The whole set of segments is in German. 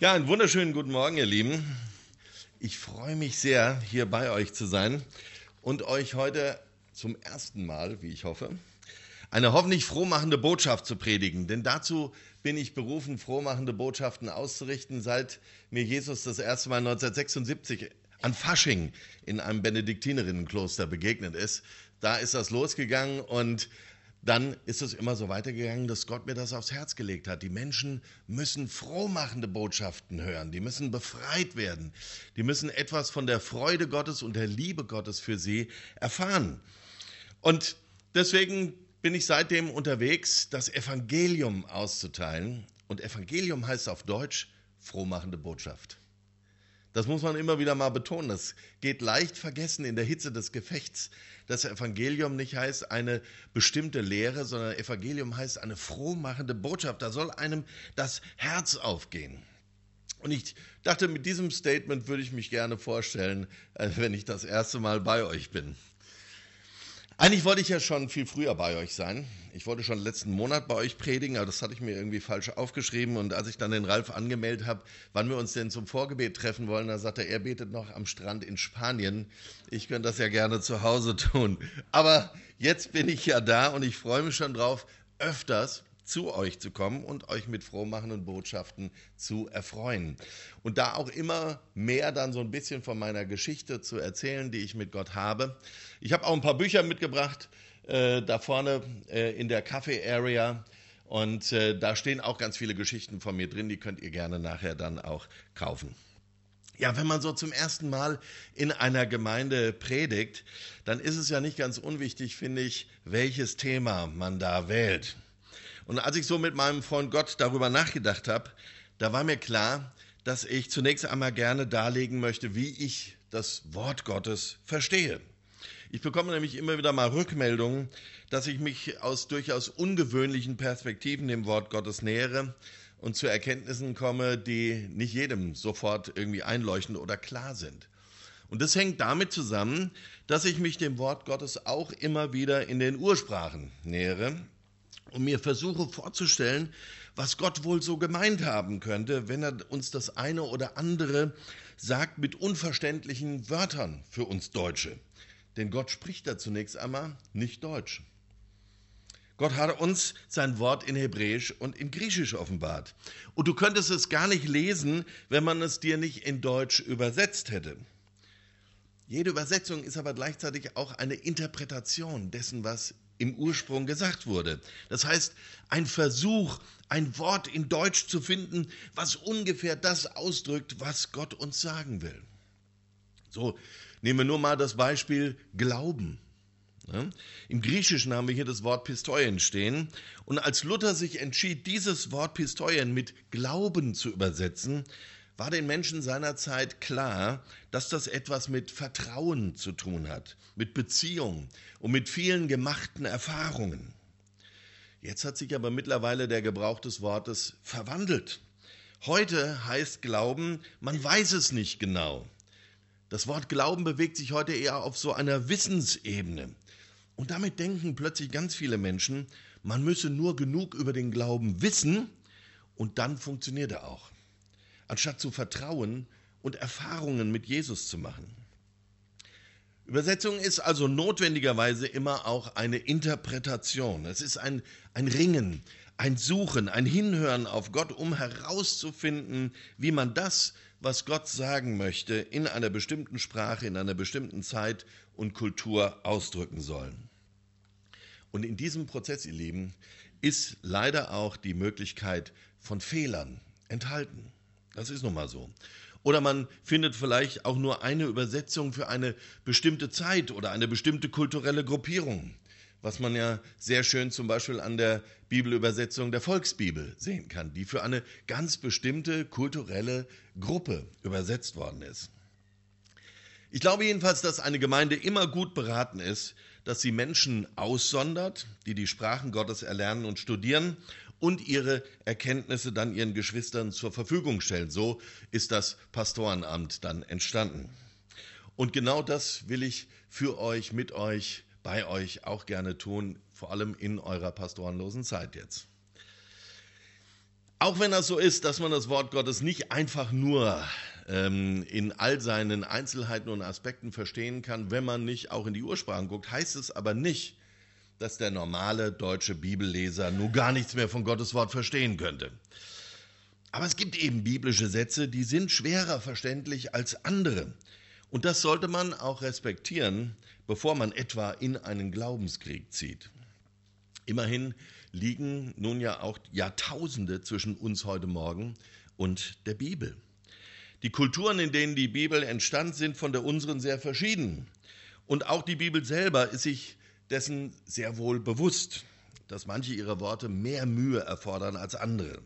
Ja, einen wunderschönen guten Morgen, ihr Lieben. Ich freue mich sehr, hier bei euch zu sein und euch heute zum ersten Mal, wie ich hoffe, eine hoffentlich frohmachende Botschaft zu predigen. Denn dazu bin ich berufen, frohmachende Botschaften auszurichten, seit mir Jesus das erste Mal 1976 an Fasching in einem Benediktinerinnenkloster begegnet ist. Da ist das losgegangen und dann ist es immer so weitergegangen, dass Gott mir das aufs Herz gelegt hat. Die Menschen müssen frohmachende Botschaften hören, die müssen befreit werden, die müssen etwas von der Freude Gottes und der Liebe Gottes für sie erfahren. Und deswegen bin ich seitdem unterwegs, das Evangelium auszuteilen. Und Evangelium heißt auf Deutsch frohmachende Botschaft. Das muss man immer wieder mal betonen. Das geht leicht vergessen in der Hitze des Gefechts. Das Evangelium nicht heißt eine bestimmte Lehre, sondern Evangelium heißt eine frohmachende Botschaft. Da soll einem das Herz aufgehen. Und ich dachte, mit diesem Statement würde ich mich gerne vorstellen, äh, wenn ich das erste Mal bei euch bin. Eigentlich wollte ich ja schon viel früher bei euch sein. Ich wollte schon letzten Monat bei euch predigen, aber das hatte ich mir irgendwie falsch aufgeschrieben. Und als ich dann den Ralf angemeldet habe, wann wir uns denn zum Vorgebet treffen wollen, da sagte er, er betet noch am Strand in Spanien. Ich könnte das ja gerne zu Hause tun. Aber jetzt bin ich ja da und ich freue mich schon drauf, öfters zu euch zu kommen und euch mit frohmachenden Botschaften zu erfreuen. Und da auch immer mehr dann so ein bisschen von meiner Geschichte zu erzählen, die ich mit Gott habe. Ich habe auch ein paar Bücher mitgebracht, äh, da vorne äh, in der Kaffee-Area. Und äh, da stehen auch ganz viele Geschichten von mir drin, die könnt ihr gerne nachher dann auch kaufen. Ja, wenn man so zum ersten Mal in einer Gemeinde predigt, dann ist es ja nicht ganz unwichtig, finde ich, welches Thema man da wählt. Und als ich so mit meinem Freund Gott darüber nachgedacht habe, da war mir klar, dass ich zunächst einmal gerne darlegen möchte, wie ich das Wort Gottes verstehe. Ich bekomme nämlich immer wieder mal Rückmeldungen, dass ich mich aus durchaus ungewöhnlichen Perspektiven dem Wort Gottes nähere und zu Erkenntnissen komme, die nicht jedem sofort irgendwie einleuchtend oder klar sind. Und das hängt damit zusammen, dass ich mich dem Wort Gottes auch immer wieder in den Ursprachen nähere und mir versuche vorzustellen, was Gott wohl so gemeint haben könnte, wenn er uns das eine oder andere sagt mit unverständlichen Wörtern für uns Deutsche. Denn Gott spricht da zunächst einmal nicht Deutsch. Gott hat uns sein Wort in Hebräisch und in Griechisch offenbart. Und du könntest es gar nicht lesen, wenn man es dir nicht in Deutsch übersetzt hätte. Jede Übersetzung ist aber gleichzeitig auch eine Interpretation dessen, was im Ursprung gesagt wurde. Das heißt, ein Versuch, ein Wort in Deutsch zu finden, was ungefähr das ausdrückt, was Gott uns sagen will. So, nehmen wir nur mal das Beispiel Glauben. Im Griechischen haben wir hier das Wort Pistoien stehen. Und als Luther sich entschied, dieses Wort Pistoien mit Glauben zu übersetzen, war den Menschen seiner Zeit klar, dass das etwas mit Vertrauen zu tun hat, mit Beziehung und mit vielen gemachten Erfahrungen. Jetzt hat sich aber mittlerweile der Gebrauch des Wortes verwandelt. Heute heißt Glauben, man weiß es nicht genau. Das Wort Glauben bewegt sich heute eher auf so einer Wissensebene. Und damit denken plötzlich ganz viele Menschen, man müsse nur genug über den Glauben wissen und dann funktioniert er auch anstatt zu vertrauen und Erfahrungen mit Jesus zu machen. Übersetzung ist also notwendigerweise immer auch eine Interpretation. Es ist ein, ein Ringen, ein Suchen, ein Hinhören auf Gott, um herauszufinden, wie man das, was Gott sagen möchte, in einer bestimmten Sprache, in einer bestimmten Zeit und Kultur ausdrücken soll. Und in diesem Prozess, ihr Lieben, ist leider auch die Möglichkeit von Fehlern enthalten. Das ist nun mal so. Oder man findet vielleicht auch nur eine Übersetzung für eine bestimmte Zeit oder eine bestimmte kulturelle Gruppierung, was man ja sehr schön zum Beispiel an der Bibelübersetzung der Volksbibel sehen kann, die für eine ganz bestimmte kulturelle Gruppe übersetzt worden ist. Ich glaube jedenfalls, dass eine Gemeinde immer gut beraten ist, dass sie Menschen aussondert, die die Sprachen Gottes erlernen und studieren und ihre Erkenntnisse dann ihren Geschwistern zur Verfügung stellen. So ist das Pastorenamt dann entstanden. Und genau das will ich für euch, mit euch, bei euch auch gerne tun, vor allem in eurer pastorenlosen Zeit jetzt. Auch wenn das so ist, dass man das Wort Gottes nicht einfach nur ähm, in all seinen Einzelheiten und Aspekten verstehen kann, wenn man nicht auch in die Ursprachen guckt, heißt es aber nicht, dass der normale deutsche Bibelleser nur gar nichts mehr von Gottes Wort verstehen könnte. Aber es gibt eben biblische Sätze, die sind schwerer verständlich als andere. Und das sollte man auch respektieren, bevor man etwa in einen Glaubenskrieg zieht. Immerhin liegen nun ja auch Jahrtausende zwischen uns heute Morgen und der Bibel. Die Kulturen, in denen die Bibel entstand, sind von der unseren sehr verschieden. Und auch die Bibel selber ist sich dessen sehr wohl bewusst, dass manche ihrer Worte mehr Mühe erfordern als andere.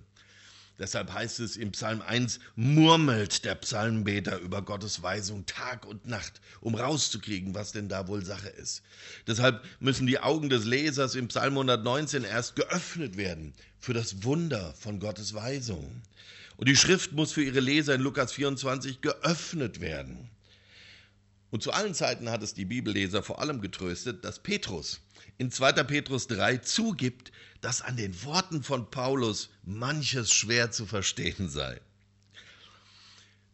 Deshalb heißt es im Psalm 1, murmelt der Psalmbeter über Gottes Weisung Tag und Nacht, um rauszukriegen, was denn da wohl Sache ist. Deshalb müssen die Augen des Lesers im Psalm 119 erst geöffnet werden für das Wunder von Gottes Weisung. Und die Schrift muss für ihre Leser in Lukas 24 geöffnet werden. Und zu allen Zeiten hat es die Bibelleser vor allem getröstet, dass Petrus in 2. Petrus 3 zugibt, dass an den Worten von Paulus manches schwer zu verstehen sei.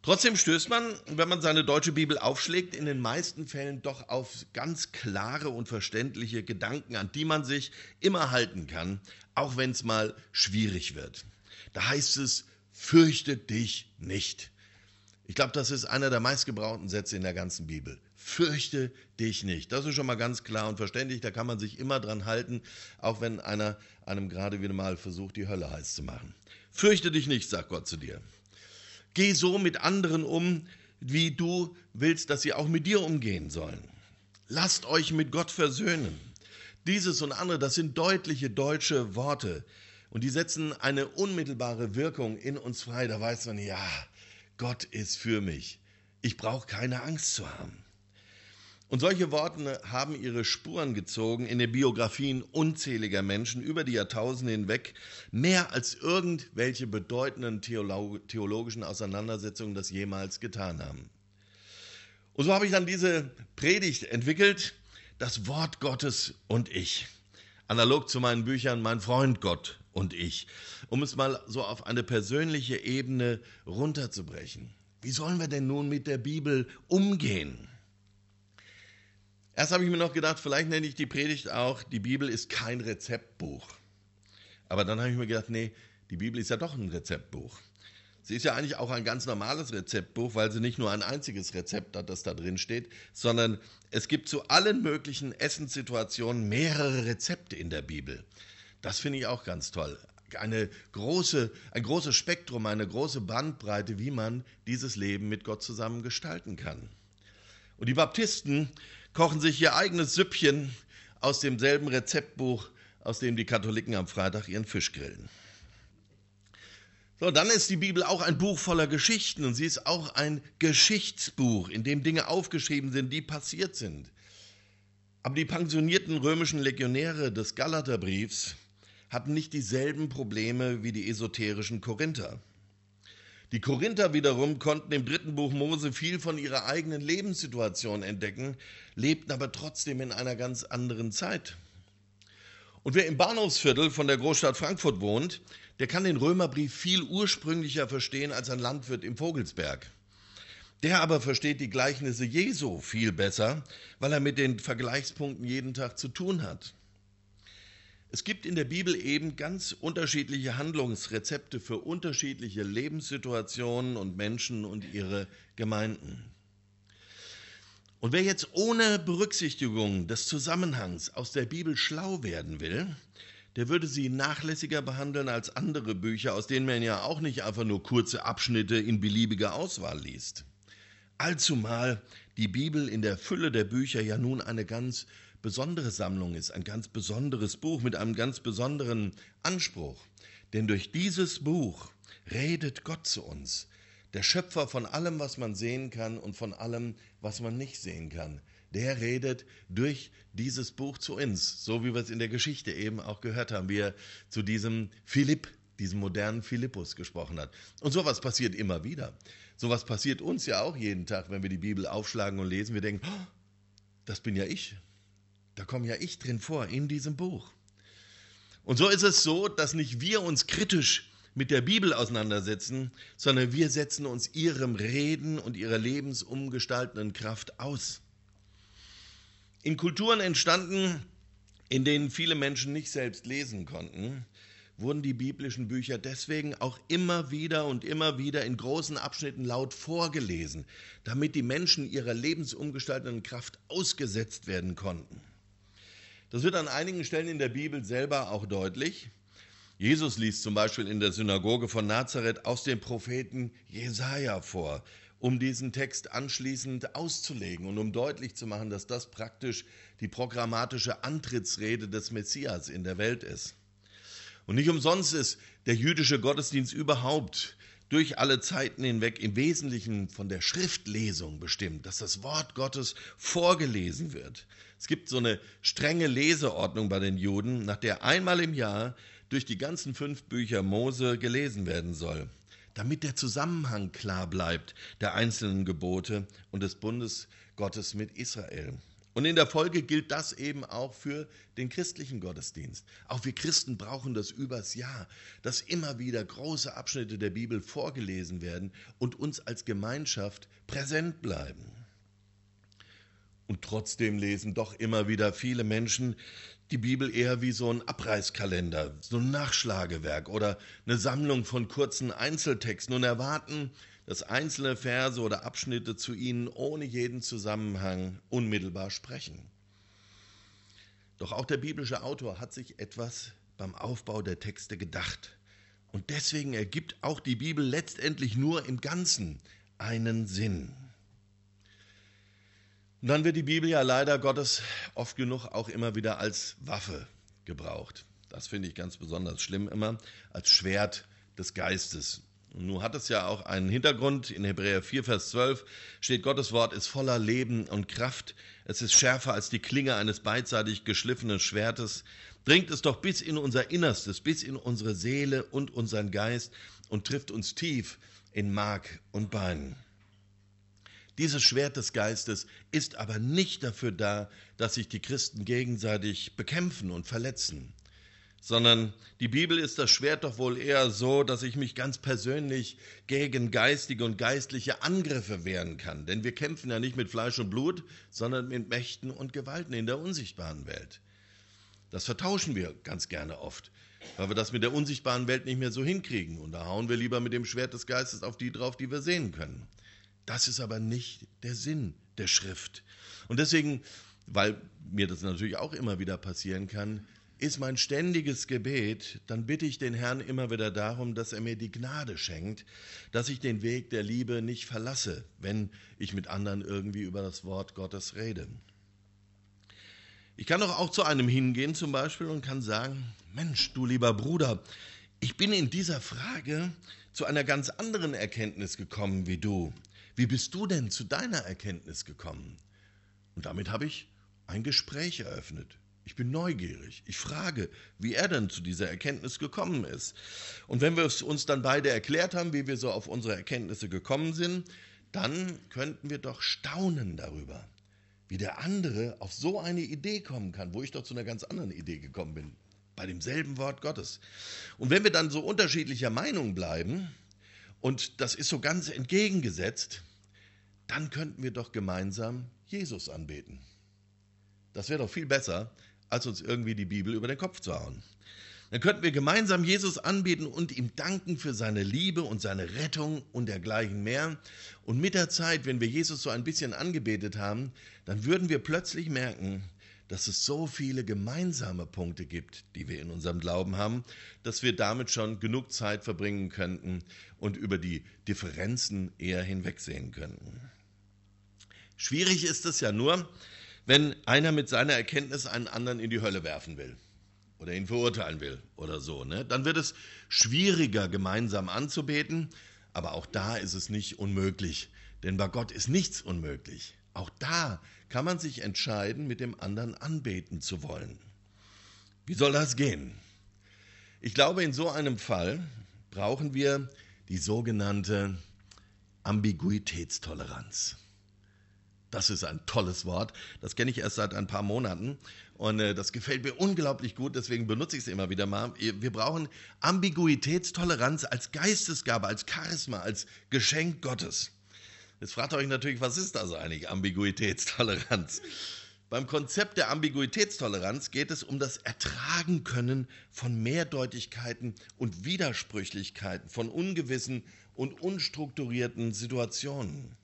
Trotzdem stößt man, wenn man seine deutsche Bibel aufschlägt, in den meisten Fällen doch auf ganz klare und verständliche Gedanken, an die man sich immer halten kann, auch wenn es mal schwierig wird. Da heißt es, fürchte dich nicht. Ich glaube, das ist einer der meistgebrauchten Sätze in der ganzen Bibel. Fürchte dich nicht. Das ist schon mal ganz klar und verständlich. Da kann man sich immer dran halten, auch wenn einer einem gerade wieder mal versucht, die Hölle heiß zu machen. Fürchte dich nicht, sagt Gott zu dir. Geh so mit anderen um, wie du willst, dass sie auch mit dir umgehen sollen. Lasst euch mit Gott versöhnen. Dieses und andere, das sind deutliche deutsche Worte. Und die setzen eine unmittelbare Wirkung in uns frei. Da weiß man, ja, Gott ist für mich. Ich brauche keine Angst zu haben. Und solche Worte haben ihre Spuren gezogen in den Biografien unzähliger Menschen über die Jahrtausende hinweg, mehr als irgendwelche bedeutenden theologischen Auseinandersetzungen das jemals getan haben. Und so habe ich dann diese Predigt entwickelt, das Wort Gottes und ich. Analog zu meinen Büchern Mein Freund Gott und ich, um es mal so auf eine persönliche Ebene runterzubrechen. Wie sollen wir denn nun mit der Bibel umgehen? Erst habe ich mir noch gedacht, vielleicht nenne ich die Predigt auch, die Bibel ist kein Rezeptbuch. Aber dann habe ich mir gedacht, nee, die Bibel ist ja doch ein Rezeptbuch. Sie ist ja eigentlich auch ein ganz normales Rezeptbuch, weil sie nicht nur ein einziges Rezept hat, das da drin steht, sondern es gibt zu allen möglichen Essenssituationen mehrere Rezepte in der Bibel. Das finde ich auch ganz toll. Eine große, ein großes Spektrum, eine große Bandbreite, wie man dieses Leben mit Gott zusammen gestalten kann. Und die Baptisten kochen sich ihr eigenes Süppchen aus demselben Rezeptbuch, aus dem die Katholiken am Freitag ihren Fisch grillen. So, dann ist die Bibel auch ein Buch voller Geschichten und sie ist auch ein Geschichtsbuch, in dem Dinge aufgeschrieben sind, die passiert sind. Aber die pensionierten römischen Legionäre des Galaterbriefs hatten nicht dieselben Probleme wie die esoterischen Korinther. Die Korinther wiederum konnten im dritten Buch Mose viel von ihrer eigenen Lebenssituation entdecken, lebten aber trotzdem in einer ganz anderen Zeit. Und wer im Bahnhofsviertel von der Großstadt Frankfurt wohnt, der kann den Römerbrief viel ursprünglicher verstehen als ein Landwirt im Vogelsberg. Der aber versteht die Gleichnisse Jesu viel besser, weil er mit den Vergleichspunkten jeden Tag zu tun hat. Es gibt in der Bibel eben ganz unterschiedliche Handlungsrezepte für unterschiedliche Lebenssituationen und Menschen und ihre Gemeinden. Und wer jetzt ohne Berücksichtigung des Zusammenhangs aus der Bibel schlau werden will, der würde sie nachlässiger behandeln als andere Bücher, aus denen man ja auch nicht einfach nur kurze Abschnitte in beliebiger Auswahl liest. Allzumal die Bibel in der Fülle der Bücher ja nun eine ganz besondere Sammlung ist, ein ganz besonderes Buch mit einem ganz besonderen Anspruch. Denn durch dieses Buch redet Gott zu uns, der Schöpfer von allem, was man sehen kann und von allem, was man nicht sehen kann. Der redet durch dieses Buch zu uns, so wie wir es in der Geschichte eben auch gehört haben, wie er zu diesem Philipp, diesem modernen Philippus gesprochen hat. Und sowas passiert immer wieder. Sowas passiert uns ja auch jeden Tag, wenn wir die Bibel aufschlagen und lesen. Wir denken, oh, das bin ja ich. Da komme ja ich drin vor in diesem Buch. Und so ist es so, dass nicht wir uns kritisch mit der Bibel auseinandersetzen, sondern wir setzen uns ihrem Reden und ihrer lebensumgestaltenden Kraft aus. In Kulturen entstanden, in denen viele Menschen nicht selbst lesen konnten, wurden die biblischen Bücher deswegen auch immer wieder und immer wieder in großen Abschnitten laut vorgelesen, damit die Menschen ihrer lebensumgestaltenden Kraft ausgesetzt werden konnten. Das wird an einigen Stellen in der Bibel selber auch deutlich. Jesus liest zum Beispiel in der Synagoge von Nazareth aus dem Propheten Jesaja vor, um diesen Text anschließend auszulegen und um deutlich zu machen, dass das praktisch die programmatische Antrittsrede des Messias in der Welt ist. Und nicht umsonst ist der jüdische Gottesdienst überhaupt durch alle Zeiten hinweg im Wesentlichen von der Schriftlesung bestimmt, dass das Wort Gottes vorgelesen wird. Es gibt so eine strenge Leseordnung bei den Juden, nach der einmal im Jahr durch die ganzen fünf Bücher Mose gelesen werden soll, damit der Zusammenhang klar bleibt der einzelnen Gebote und des Bundes Gottes mit Israel. Und in der Folge gilt das eben auch für den christlichen Gottesdienst. Auch wir Christen brauchen das übers Jahr, dass immer wieder große Abschnitte der Bibel vorgelesen werden und uns als Gemeinschaft präsent bleiben. Und trotzdem lesen doch immer wieder viele Menschen die Bibel eher wie so ein Abreißkalender, so ein Nachschlagewerk oder eine Sammlung von kurzen Einzeltexten und erwarten, dass einzelne Verse oder Abschnitte zu ihnen ohne jeden Zusammenhang unmittelbar sprechen. Doch auch der biblische Autor hat sich etwas beim Aufbau der Texte gedacht. Und deswegen ergibt auch die Bibel letztendlich nur im Ganzen einen Sinn. Und dann wird die Bibel ja leider Gottes oft genug auch immer wieder als Waffe gebraucht. Das finde ich ganz besonders schlimm immer, als Schwert des Geistes. Und nun hat es ja auch einen Hintergrund. In Hebräer 4, Vers 12 steht, Gottes Wort ist voller Leben und Kraft. Es ist schärfer als die Klinge eines beidseitig geschliffenen Schwertes. Dringt es doch bis in unser Innerstes, bis in unsere Seele und unseren Geist und trifft uns tief in Mark und Bein. Dieses Schwert des Geistes ist aber nicht dafür da, dass sich die Christen gegenseitig bekämpfen und verletzen sondern die Bibel ist das Schwert doch wohl eher so, dass ich mich ganz persönlich gegen geistige und geistliche Angriffe wehren kann. Denn wir kämpfen ja nicht mit Fleisch und Blut, sondern mit Mächten und Gewalten in der unsichtbaren Welt. Das vertauschen wir ganz gerne oft, weil wir das mit der unsichtbaren Welt nicht mehr so hinkriegen. Und da hauen wir lieber mit dem Schwert des Geistes auf die drauf, die wir sehen können. Das ist aber nicht der Sinn der Schrift. Und deswegen, weil mir das natürlich auch immer wieder passieren kann, ist mein ständiges Gebet, dann bitte ich den Herrn immer wieder darum, dass er mir die Gnade schenkt, dass ich den Weg der Liebe nicht verlasse, wenn ich mit anderen irgendwie über das Wort Gottes rede. Ich kann doch auch zu einem hingehen zum Beispiel und kann sagen, Mensch, du lieber Bruder, ich bin in dieser Frage zu einer ganz anderen Erkenntnis gekommen wie du. Wie bist du denn zu deiner Erkenntnis gekommen? Und damit habe ich ein Gespräch eröffnet. Ich bin neugierig. Ich frage, wie er denn zu dieser Erkenntnis gekommen ist. Und wenn wir es uns dann beide erklärt haben, wie wir so auf unsere Erkenntnisse gekommen sind, dann könnten wir doch staunen darüber, wie der andere auf so eine Idee kommen kann, wo ich doch zu einer ganz anderen Idee gekommen bin, bei demselben Wort Gottes. Und wenn wir dann so unterschiedlicher Meinung bleiben, und das ist so ganz entgegengesetzt, dann könnten wir doch gemeinsam Jesus anbeten. Das wäre doch viel besser, als uns irgendwie die Bibel über den Kopf zu hauen. Dann könnten wir gemeinsam Jesus anbeten und ihm danken für seine Liebe und seine Rettung und dergleichen mehr. Und mit der Zeit, wenn wir Jesus so ein bisschen angebetet haben, dann würden wir plötzlich merken, dass es so viele gemeinsame Punkte gibt, die wir in unserem Glauben haben, dass wir damit schon genug Zeit verbringen könnten und über die Differenzen eher hinwegsehen könnten. Schwierig ist es ja nur, wenn einer mit seiner Erkenntnis einen anderen in die Hölle werfen will oder ihn verurteilen will oder so, ne? dann wird es schwieriger, gemeinsam anzubeten. Aber auch da ist es nicht unmöglich, denn bei Gott ist nichts unmöglich. Auch da kann man sich entscheiden, mit dem anderen anbeten zu wollen. Wie soll das gehen? Ich glaube, in so einem Fall brauchen wir die sogenannte Ambiguitätstoleranz. Das ist ein tolles Wort. Das kenne ich erst seit ein paar Monaten und äh, das gefällt mir unglaublich gut, deswegen benutze ich es immer wieder mal. Wir brauchen Ambiguitätstoleranz als Geistesgabe, als Charisma, als Geschenk Gottes. Jetzt fragt ihr euch natürlich, was ist das eigentlich, Ambiguitätstoleranz? Beim Konzept der Ambiguitätstoleranz geht es um das Ertragen können von Mehrdeutigkeiten und Widersprüchlichkeiten, von ungewissen und unstrukturierten Situationen.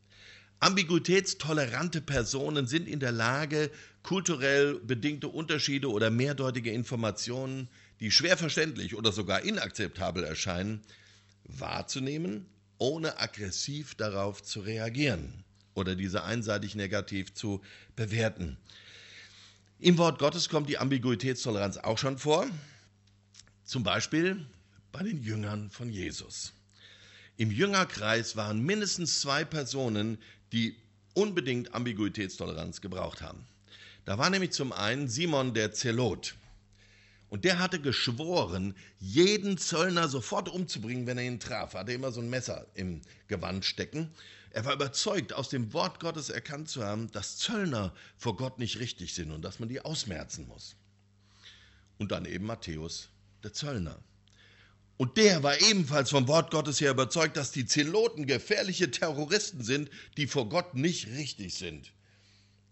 Ambiguitätstolerante Personen sind in der Lage, kulturell bedingte Unterschiede oder mehrdeutige Informationen, die schwer verständlich oder sogar inakzeptabel erscheinen, wahrzunehmen, ohne aggressiv darauf zu reagieren oder diese einseitig negativ zu bewerten. Im Wort Gottes kommt die Ambiguitätstoleranz auch schon vor, zum Beispiel bei den Jüngern von Jesus. Im Jüngerkreis waren mindestens zwei Personen, die unbedingt Ambiguitätstoleranz gebraucht haben. Da war nämlich zum einen Simon der Zelot. Und der hatte geschworen, jeden Zöllner sofort umzubringen, wenn er ihn traf. Hatte immer so ein Messer im Gewand stecken. Er war überzeugt, aus dem Wort Gottes erkannt zu haben, dass Zöllner vor Gott nicht richtig sind und dass man die ausmerzen muss. Und dann eben Matthäus, der Zöllner. Und der war ebenfalls vom Wort Gottes her überzeugt, dass die Zeloten gefährliche Terroristen sind, die vor Gott nicht richtig sind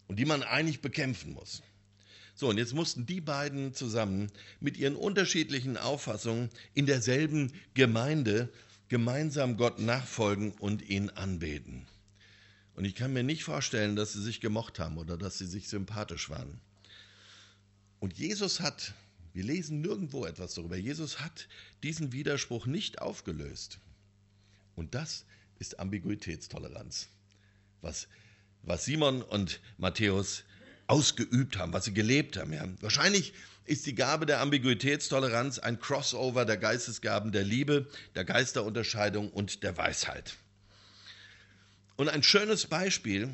und die man eigentlich bekämpfen muss. So, und jetzt mussten die beiden zusammen mit ihren unterschiedlichen Auffassungen in derselben Gemeinde gemeinsam Gott nachfolgen und ihn anbeten. Und ich kann mir nicht vorstellen, dass sie sich gemocht haben oder dass sie sich sympathisch waren. Und Jesus hat wir lesen nirgendwo etwas darüber. Jesus hat diesen Widerspruch nicht aufgelöst. Und das ist Ambiguitätstoleranz. Was, was Simon und Matthäus ausgeübt haben, was sie gelebt haben. Ja. Wahrscheinlich ist die Gabe der Ambiguitätstoleranz ein Crossover der Geistesgaben der Liebe, der Geisterunterscheidung und der Weisheit. Und ein schönes Beispiel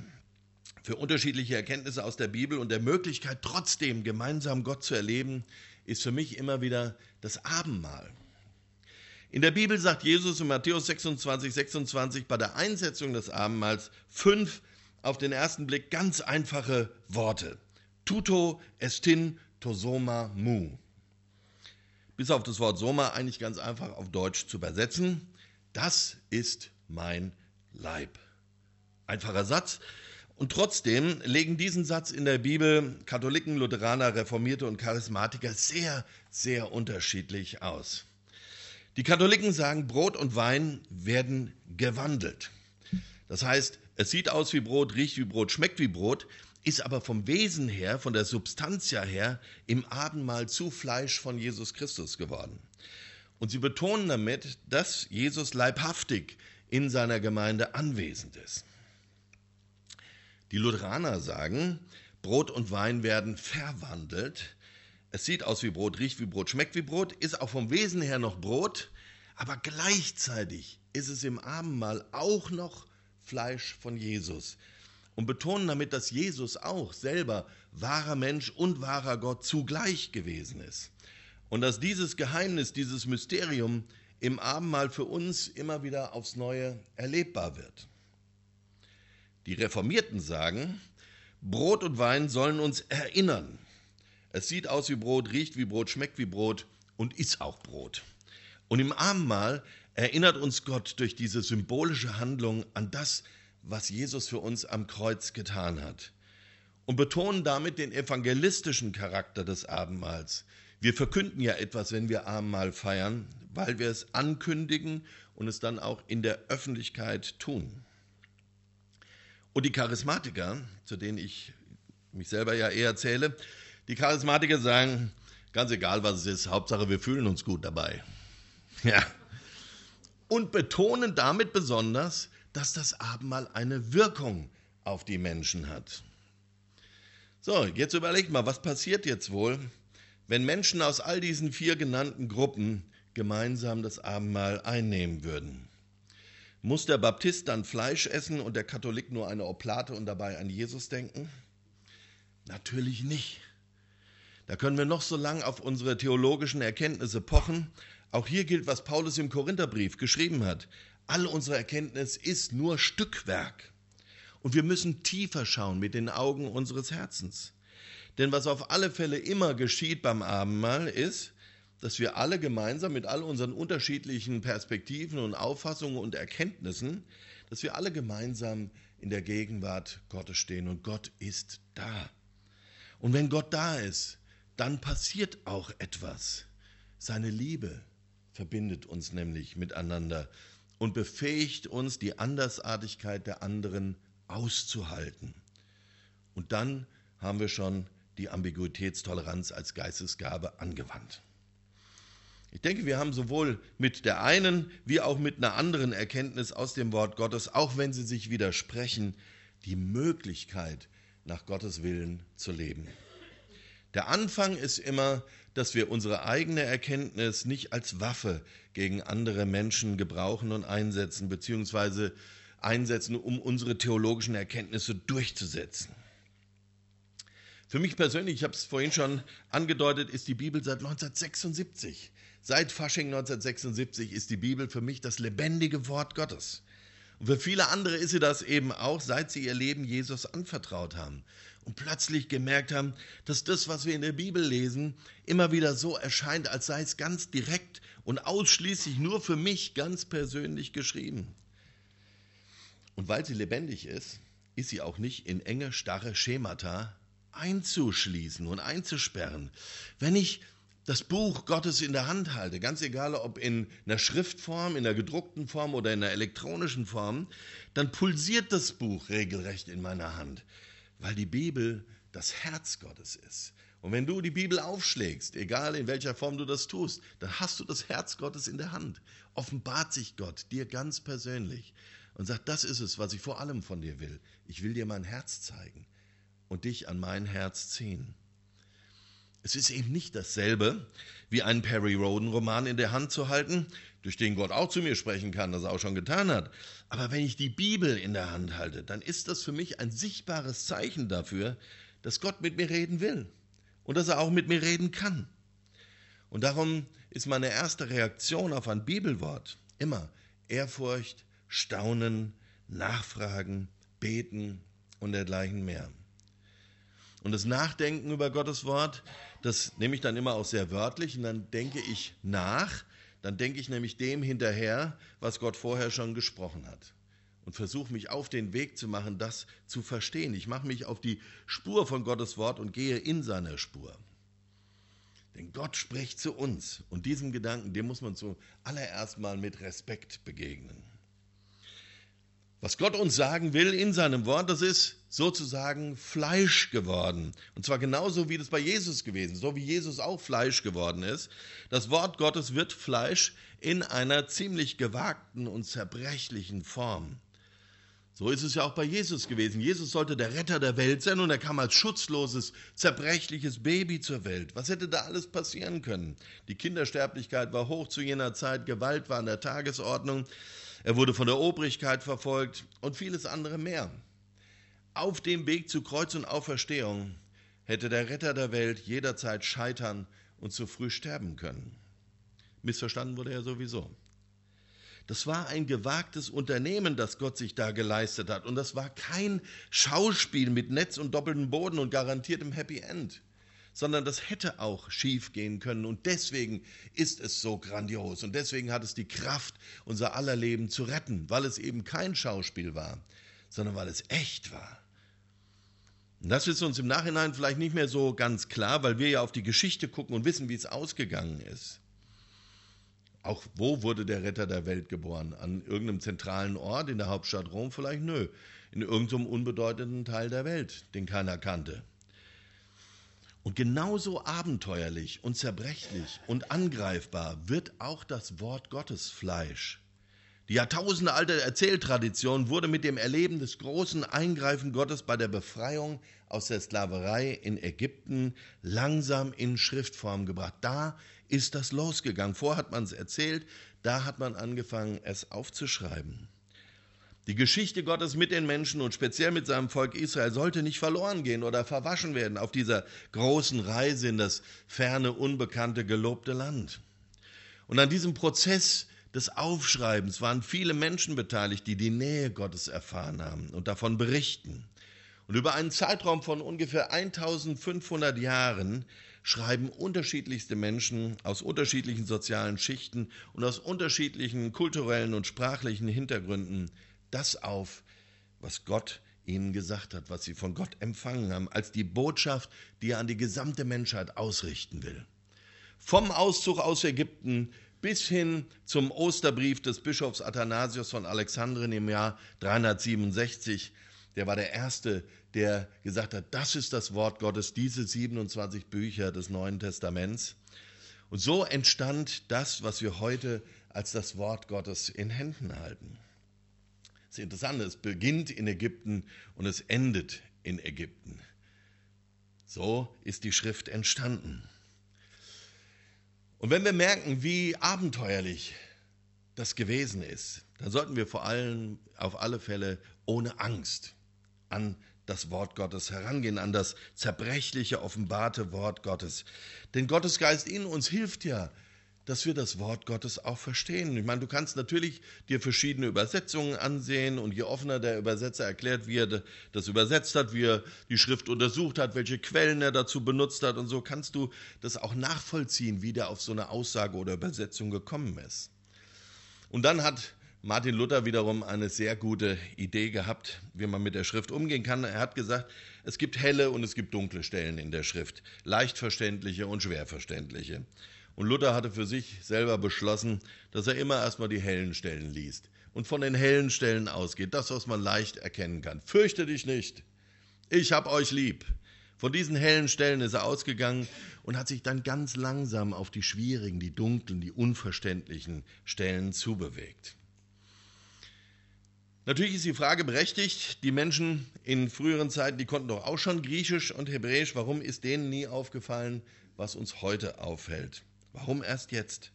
für unterschiedliche Erkenntnisse aus der Bibel und der Möglichkeit, trotzdem gemeinsam Gott zu erleben, ist für mich immer wieder das Abendmahl. In der Bibel sagt Jesus in Matthäus 26, 26 bei der Einsetzung des Abendmahls fünf auf den ersten Blick ganz einfache Worte. Tuto estin tosoma mu. Bis auf das Wort Soma eigentlich ganz einfach auf Deutsch zu übersetzen. Das ist mein Leib. Einfacher Satz, und trotzdem legen diesen Satz in der Bibel Katholiken, Lutheraner, Reformierte und Charismatiker sehr, sehr unterschiedlich aus. Die Katholiken sagen, Brot und Wein werden gewandelt. Das heißt, es sieht aus wie Brot, riecht wie Brot, schmeckt wie Brot, ist aber vom Wesen her, von der Substanz her im Abendmahl zu Fleisch von Jesus Christus geworden. Und sie betonen damit, dass Jesus leibhaftig in seiner Gemeinde anwesend ist. Die Lutheraner sagen, Brot und Wein werden verwandelt. Es sieht aus wie Brot, riecht wie Brot, schmeckt wie Brot, ist auch vom Wesen her noch Brot, aber gleichzeitig ist es im Abendmahl auch noch Fleisch von Jesus. Und betonen damit, dass Jesus auch selber wahrer Mensch und wahrer Gott zugleich gewesen ist. Und dass dieses Geheimnis, dieses Mysterium im Abendmahl für uns immer wieder aufs Neue erlebbar wird. Die Reformierten sagen, Brot und Wein sollen uns erinnern. Es sieht aus wie Brot, riecht wie Brot, schmeckt wie Brot und ist auch Brot. Und im Abendmahl erinnert uns Gott durch diese symbolische Handlung an das, was Jesus für uns am Kreuz getan hat. Und betonen damit den evangelistischen Charakter des Abendmahls. Wir verkünden ja etwas, wenn wir Abendmahl feiern, weil wir es ankündigen und es dann auch in der Öffentlichkeit tun. Und die Charismatiker, zu denen ich mich selber ja eher zähle, die Charismatiker sagen, ganz egal was es ist, Hauptsache wir fühlen uns gut dabei. Ja. Und betonen damit besonders, dass das Abendmahl eine Wirkung auf die Menschen hat. So, jetzt überlegt mal, was passiert jetzt wohl, wenn Menschen aus all diesen vier genannten Gruppen gemeinsam das Abendmahl einnehmen würden? Muss der Baptist dann Fleisch essen und der Katholik nur eine Oplate und dabei an Jesus denken? Natürlich nicht. Da können wir noch so lang auf unsere theologischen Erkenntnisse pochen. Auch hier gilt, was Paulus im Korintherbrief geschrieben hat. All unsere Erkenntnis ist nur Stückwerk. Und wir müssen tiefer schauen mit den Augen unseres Herzens. Denn was auf alle Fälle immer geschieht beim Abendmahl ist, dass wir alle gemeinsam mit all unseren unterschiedlichen Perspektiven und Auffassungen und Erkenntnissen, dass wir alle gemeinsam in der Gegenwart Gottes stehen und Gott ist da. Und wenn Gott da ist, dann passiert auch etwas. Seine Liebe verbindet uns nämlich miteinander und befähigt uns, die Andersartigkeit der anderen auszuhalten. Und dann haben wir schon die Ambiguitätstoleranz als Geistesgabe angewandt. Ich denke, wir haben sowohl mit der einen wie auch mit einer anderen Erkenntnis aus dem Wort Gottes, auch wenn sie sich widersprechen, die Möglichkeit, nach Gottes Willen zu leben. Der Anfang ist immer, dass wir unsere eigene Erkenntnis nicht als Waffe gegen andere Menschen gebrauchen und einsetzen, beziehungsweise einsetzen, um unsere theologischen Erkenntnisse durchzusetzen. Für mich persönlich, ich habe es vorhin schon angedeutet, ist die Bibel seit 1976 Seit Fasching 1976 ist die Bibel für mich das lebendige Wort Gottes. Und für viele andere ist sie das eben auch, seit sie ihr Leben Jesus anvertraut haben und plötzlich gemerkt haben, dass das, was wir in der Bibel lesen, immer wieder so erscheint, als sei es ganz direkt und ausschließlich nur für mich ganz persönlich geschrieben. Und weil sie lebendig ist, ist sie auch nicht in enge, starre Schemata einzuschließen und einzusperren. Wenn ich das Buch Gottes in der Hand halte, ganz egal ob in einer Schriftform, in der gedruckten Form oder in der elektronischen Form, dann pulsiert das Buch regelrecht in meiner Hand, weil die Bibel das Herz Gottes ist. Und wenn du die Bibel aufschlägst, egal in welcher Form du das tust, dann hast du das Herz Gottes in der Hand. Offenbart sich Gott dir ganz persönlich und sagt, das ist es, was ich vor allem von dir will. Ich will dir mein Herz zeigen und dich an mein Herz ziehen. Es ist eben nicht dasselbe, wie einen Perry Roden-Roman in der Hand zu halten, durch den Gott auch zu mir sprechen kann, das er auch schon getan hat. Aber wenn ich die Bibel in der Hand halte, dann ist das für mich ein sichtbares Zeichen dafür, dass Gott mit mir reden will und dass er auch mit mir reden kann. Und darum ist meine erste Reaktion auf ein Bibelwort immer Ehrfurcht, Staunen, Nachfragen, Beten und dergleichen mehr. Und das Nachdenken über Gottes Wort das nehme ich dann immer auch sehr wörtlich und dann denke ich nach, dann denke ich nämlich dem hinterher, was Gott vorher schon gesprochen hat. Und versuche mich auf den Weg zu machen, das zu verstehen. Ich mache mich auf die Spur von Gottes Wort und gehe in seine Spur. Denn Gott spricht zu uns und diesem Gedanken, dem muss man zuallererst mal mit Respekt begegnen. Was Gott uns sagen will in seinem Wort, das ist sozusagen Fleisch geworden. Und zwar genauso wie das bei Jesus gewesen, so wie Jesus auch Fleisch geworden ist. Das Wort Gottes wird Fleisch in einer ziemlich gewagten und zerbrechlichen Form. So ist es ja auch bei Jesus gewesen. Jesus sollte der Retter der Welt sein und er kam als schutzloses, zerbrechliches Baby zur Welt. Was hätte da alles passieren können? Die Kindersterblichkeit war hoch zu jener Zeit, Gewalt war an der Tagesordnung. Er wurde von der Obrigkeit verfolgt und vieles andere mehr. Auf dem Weg zu Kreuz und Auferstehung hätte der Retter der Welt jederzeit scheitern und zu früh sterben können. Missverstanden wurde er sowieso. Das war ein gewagtes Unternehmen, das Gott sich da geleistet hat. Und das war kein Schauspiel mit Netz und doppeltem Boden und garantiertem Happy End sondern das hätte auch schief gehen können. Und deswegen ist es so grandios. Und deswegen hat es die Kraft, unser aller Leben zu retten, weil es eben kein Schauspiel war, sondern weil es echt war. Und das ist uns im Nachhinein vielleicht nicht mehr so ganz klar, weil wir ja auf die Geschichte gucken und wissen, wie es ausgegangen ist. Auch wo wurde der Retter der Welt geboren? An irgendeinem zentralen Ort in der Hauptstadt Rom? Vielleicht nö. In irgendeinem unbedeutenden Teil der Welt, den keiner kannte. Und genauso abenteuerlich und zerbrechlich und angreifbar wird auch das Wort Gottes Fleisch. Die jahrtausendealte Erzähltradition wurde mit dem Erleben des großen Eingreifen Gottes bei der Befreiung aus der Sklaverei in Ägypten langsam in Schriftform gebracht. Da ist das losgegangen. Vorher hat man es erzählt, da hat man angefangen, es aufzuschreiben. Die Geschichte Gottes mit den Menschen und speziell mit seinem Volk Israel sollte nicht verloren gehen oder verwaschen werden auf dieser großen Reise in das ferne, unbekannte, gelobte Land. Und an diesem Prozess des Aufschreibens waren viele Menschen beteiligt, die die Nähe Gottes erfahren haben und davon berichten. Und über einen Zeitraum von ungefähr 1500 Jahren schreiben unterschiedlichste Menschen aus unterschiedlichen sozialen Schichten und aus unterschiedlichen kulturellen und sprachlichen Hintergründen das auf, was Gott ihnen gesagt hat, was sie von Gott empfangen haben, als die Botschaft, die er an die gesamte Menschheit ausrichten will. Vom Auszug aus Ägypten bis hin zum Osterbrief des Bischofs Athanasius von Alexandrien im Jahr 367. Der war der Erste, der gesagt hat, das ist das Wort Gottes, diese 27 Bücher des Neuen Testaments. Und so entstand das, was wir heute als das Wort Gottes in Händen halten. Das ist interessant, es beginnt in Ägypten und es endet in Ägypten. So ist die Schrift entstanden. Und wenn wir merken, wie abenteuerlich das gewesen ist, dann sollten wir vor allem auf alle Fälle ohne Angst an das Wort Gottes herangehen, an das zerbrechliche, offenbarte Wort Gottes. Denn Gottes Geist in uns hilft ja, dass wir das Wort Gottes auch verstehen. Ich meine, du kannst natürlich dir verschiedene Übersetzungen ansehen und je offener der Übersetzer erklärt, wie er das übersetzt hat, wie er die Schrift untersucht hat, welche Quellen er dazu benutzt hat und so kannst du das auch nachvollziehen, wie der auf so eine Aussage oder Übersetzung gekommen ist. Und dann hat Martin Luther wiederum eine sehr gute Idee gehabt, wie man mit der Schrift umgehen kann. Er hat gesagt, es gibt helle und es gibt dunkle Stellen in der Schrift, leicht verständliche und schwer verständliche. Und Luther hatte für sich selber beschlossen, dass er immer erstmal die hellen Stellen liest und von den hellen Stellen ausgeht, das, was man leicht erkennen kann. Fürchte dich nicht, ich hab euch lieb. Von diesen hellen Stellen ist er ausgegangen und hat sich dann ganz langsam auf die schwierigen, die dunklen, die unverständlichen Stellen zubewegt. Natürlich ist die Frage berechtigt, die Menschen in früheren Zeiten, die konnten doch auch schon Griechisch und Hebräisch, warum ist denen nie aufgefallen, was uns heute auffällt? Warum erst jetzt?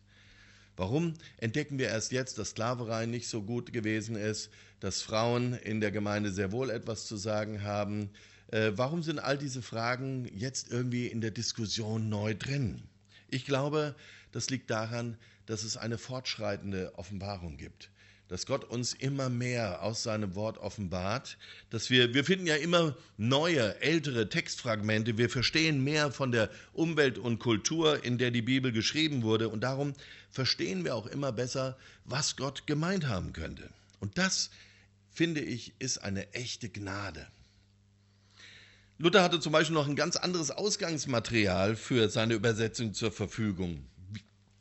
Warum entdecken wir erst jetzt, dass Sklaverei nicht so gut gewesen ist, dass Frauen in der Gemeinde sehr wohl etwas zu sagen haben? Äh, warum sind all diese Fragen jetzt irgendwie in der Diskussion neu drin? Ich glaube, das liegt daran, dass es eine fortschreitende Offenbarung gibt dass Gott uns immer mehr aus seinem Wort offenbart, dass wir, wir finden ja immer neue, ältere Textfragmente, wir verstehen mehr von der Umwelt und Kultur, in der die Bibel geschrieben wurde und darum verstehen wir auch immer besser, was Gott gemeint haben könnte. Und das, finde ich, ist eine echte Gnade. Luther hatte zum Beispiel noch ein ganz anderes Ausgangsmaterial für seine Übersetzung zur Verfügung.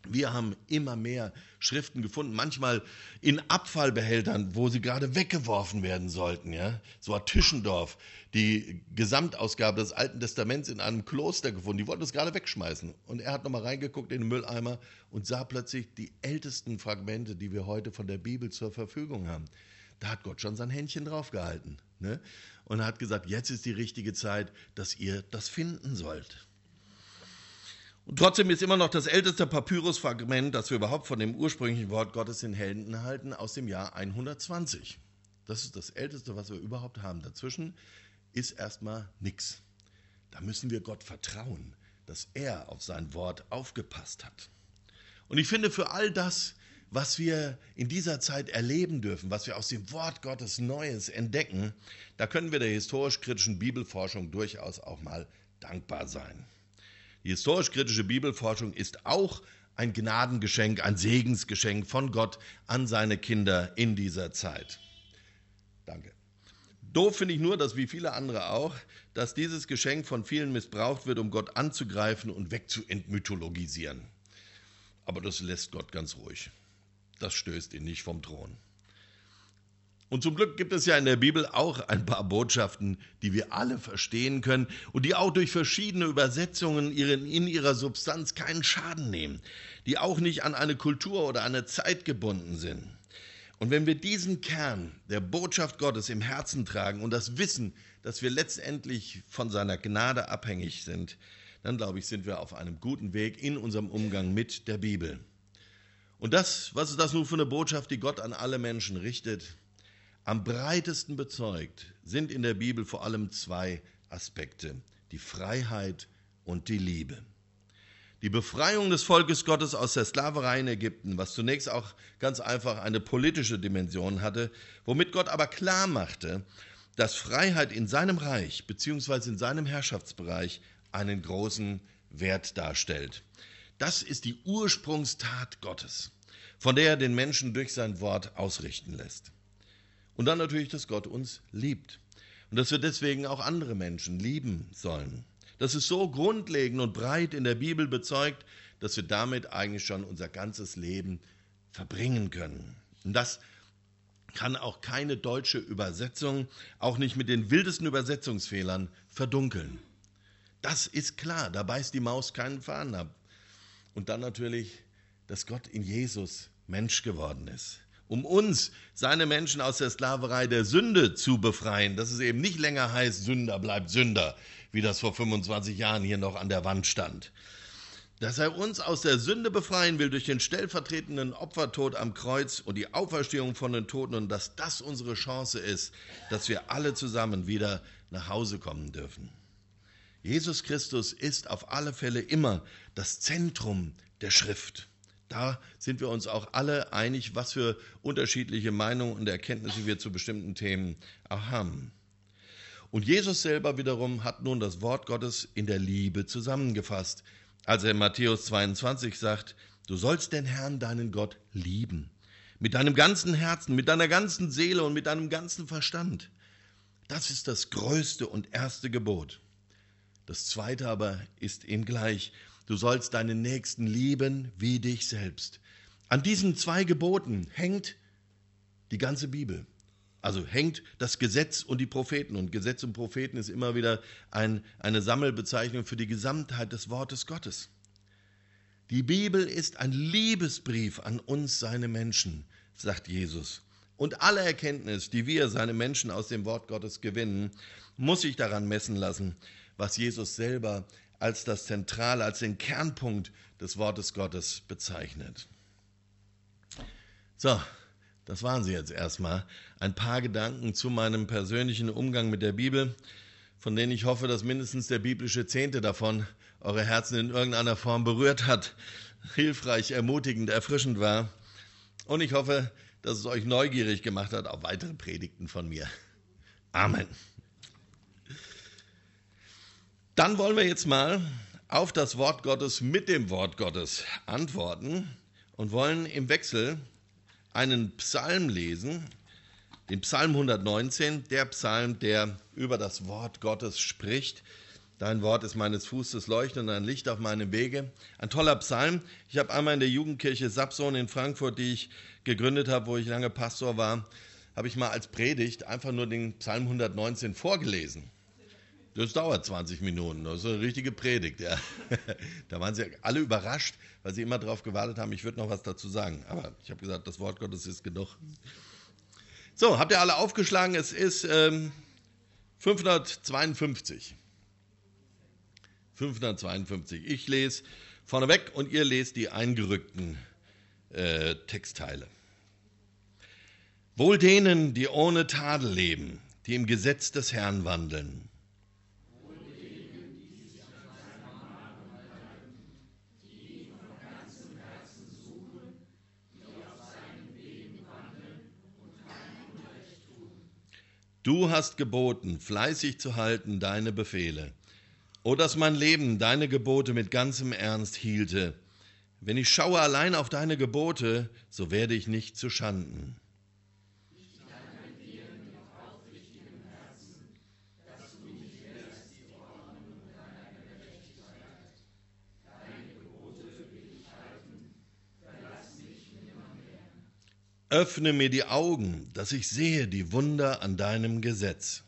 Wir haben immer mehr Schriften gefunden, manchmal in Abfallbehältern, wo sie gerade weggeworfen werden sollten. Ja? So hat Tischendorf die Gesamtausgabe des Alten Testaments in einem Kloster gefunden. Die wollten es gerade wegschmeißen. Und er hat nochmal reingeguckt in den Mülleimer und sah plötzlich die ältesten Fragmente, die wir heute von der Bibel zur Verfügung haben. Da hat Gott schon sein Händchen draufgehalten. Ne? Und hat gesagt, jetzt ist die richtige Zeit, dass ihr das finden sollt. Und trotzdem ist immer noch das älteste Papyrusfragment, das wir überhaupt von dem ursprünglichen Wort Gottes in Händen halten, aus dem Jahr 120. Das ist das älteste, was wir überhaupt haben. Dazwischen ist erstmal nichts. Da müssen wir Gott vertrauen, dass er auf sein Wort aufgepasst hat. Und ich finde, für all das, was wir in dieser Zeit erleben dürfen, was wir aus dem Wort Gottes Neues entdecken, da können wir der historisch-kritischen Bibelforschung durchaus auch mal dankbar sein. Die historisch-kritische Bibelforschung ist auch ein Gnadengeschenk, ein Segensgeschenk von Gott an seine Kinder in dieser Zeit. Danke. Doof finde ich nur, dass wie viele andere auch, dass dieses Geschenk von vielen missbraucht wird, um Gott anzugreifen und wegzuentmythologisieren. Aber das lässt Gott ganz ruhig. Das stößt ihn nicht vom Thron. Und zum Glück gibt es ja in der Bibel auch ein paar Botschaften, die wir alle verstehen können und die auch durch verschiedene Übersetzungen in ihrer Substanz keinen Schaden nehmen, die auch nicht an eine Kultur oder eine Zeit gebunden sind. Und wenn wir diesen Kern der Botschaft Gottes im Herzen tragen und das Wissen, dass wir letztendlich von seiner Gnade abhängig sind, dann glaube ich, sind wir auf einem guten Weg in unserem Umgang mit der Bibel. Und das, was ist das nun für eine Botschaft, die Gott an alle Menschen richtet? Am breitesten bezeugt sind in der Bibel vor allem zwei Aspekte, die Freiheit und die Liebe. Die Befreiung des Volkes Gottes aus der Sklaverei in Ägypten, was zunächst auch ganz einfach eine politische Dimension hatte, womit Gott aber klar machte, dass Freiheit in seinem Reich bzw. in seinem Herrschaftsbereich einen großen Wert darstellt. Das ist die Ursprungstat Gottes, von der er den Menschen durch sein Wort ausrichten lässt. Und dann natürlich, dass Gott uns liebt und dass wir deswegen auch andere Menschen lieben sollen. Das ist so grundlegend und breit in der Bibel bezeugt, dass wir damit eigentlich schon unser ganzes Leben verbringen können. Und das kann auch keine deutsche Übersetzung, auch nicht mit den wildesten Übersetzungsfehlern, verdunkeln. Das ist klar, da beißt die Maus keinen Faden ab. Und dann natürlich, dass Gott in Jesus Mensch geworden ist, um uns, seine Menschen aus der Sklaverei der Sünde zu befreien, dass es eben nicht länger heißt, Sünder bleibt Sünder, wie das vor 25 Jahren hier noch an der Wand stand. Dass er uns aus der Sünde befreien will durch den stellvertretenden Opfertod am Kreuz und die Auferstehung von den Toten und dass das unsere Chance ist, dass wir alle zusammen wieder nach Hause kommen dürfen. Jesus Christus ist auf alle Fälle immer das Zentrum der Schrift. Da sind wir uns auch alle einig, was für unterschiedliche Meinungen und Erkenntnisse wir zu bestimmten Themen haben. Und Jesus selber wiederum hat nun das Wort Gottes in der Liebe zusammengefasst, als er in Matthäus 22 sagt, du sollst den Herrn, deinen Gott, lieben. Mit deinem ganzen Herzen, mit deiner ganzen Seele und mit deinem ganzen Verstand. Das ist das größte und erste Gebot. Das zweite aber ist ihm gleich. Du sollst deinen Nächsten lieben wie dich selbst. An diesen zwei Geboten hängt die ganze Bibel. Also hängt das Gesetz und die Propheten. Und Gesetz und Propheten ist immer wieder ein, eine Sammelbezeichnung für die Gesamtheit des Wortes Gottes. Die Bibel ist ein Liebesbrief an uns, seine Menschen, sagt Jesus. Und alle Erkenntnis, die wir, seine Menschen, aus dem Wort Gottes gewinnen, muss sich daran messen lassen, was Jesus selber als das Zentrale, als den Kernpunkt des Wortes Gottes bezeichnet. So, das waren sie jetzt erstmal. Ein paar Gedanken zu meinem persönlichen Umgang mit der Bibel, von denen ich hoffe, dass mindestens der biblische Zehnte davon eure Herzen in irgendeiner Form berührt hat, hilfreich, ermutigend, erfrischend war. Und ich hoffe, dass es euch neugierig gemacht hat auf weitere Predigten von mir. Amen. Dann wollen wir jetzt mal auf das Wort Gottes mit dem Wort Gottes antworten und wollen im Wechsel einen Psalm lesen, den Psalm 119, der Psalm, der über das Wort Gottes spricht. Dein Wort ist meines Fußes Leuchten und ein Licht auf meinem Wege. Ein toller Psalm. Ich habe einmal in der Jugendkirche Sapson in Frankfurt, die ich gegründet habe, wo ich lange Pastor war, habe ich mal als Predigt einfach nur den Psalm 119 vorgelesen. Das dauert 20 Minuten, das ist eine richtige Predigt. Ja. Da waren sie alle überrascht, weil sie immer darauf gewartet haben, ich würde noch was dazu sagen. Aber ich habe gesagt, das Wort Gottes ist genug. So, habt ihr alle aufgeschlagen? Es ist ähm, 552. 552. Ich lese vorneweg und ihr lest die eingerückten äh, Textteile. Wohl denen, die ohne Tadel leben, die im Gesetz des Herrn wandeln Du hast geboten, fleißig zu halten deine Befehle. O dass mein Leben deine Gebote mit ganzem Ernst hielte. Wenn ich schaue allein auf deine Gebote, so werde ich nicht zu Schanden. Öffne mir die Augen, dass ich sehe die Wunder an deinem Gesetz.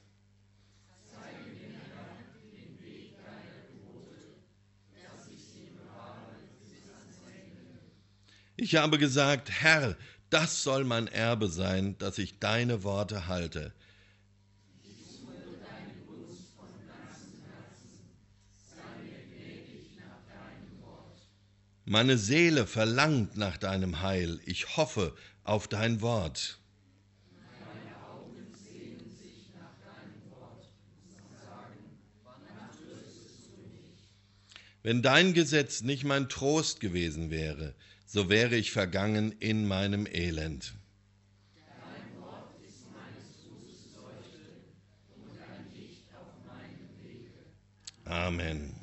Ich habe gesagt, Herr, das soll mein Erbe sein, dass ich deine Worte halte. Meine Seele verlangt nach deinem Heil. Ich hoffe auf dein Wort. Wenn dein Gesetz nicht mein Trost gewesen wäre, so wäre ich vergangen in meinem Elend. Amen.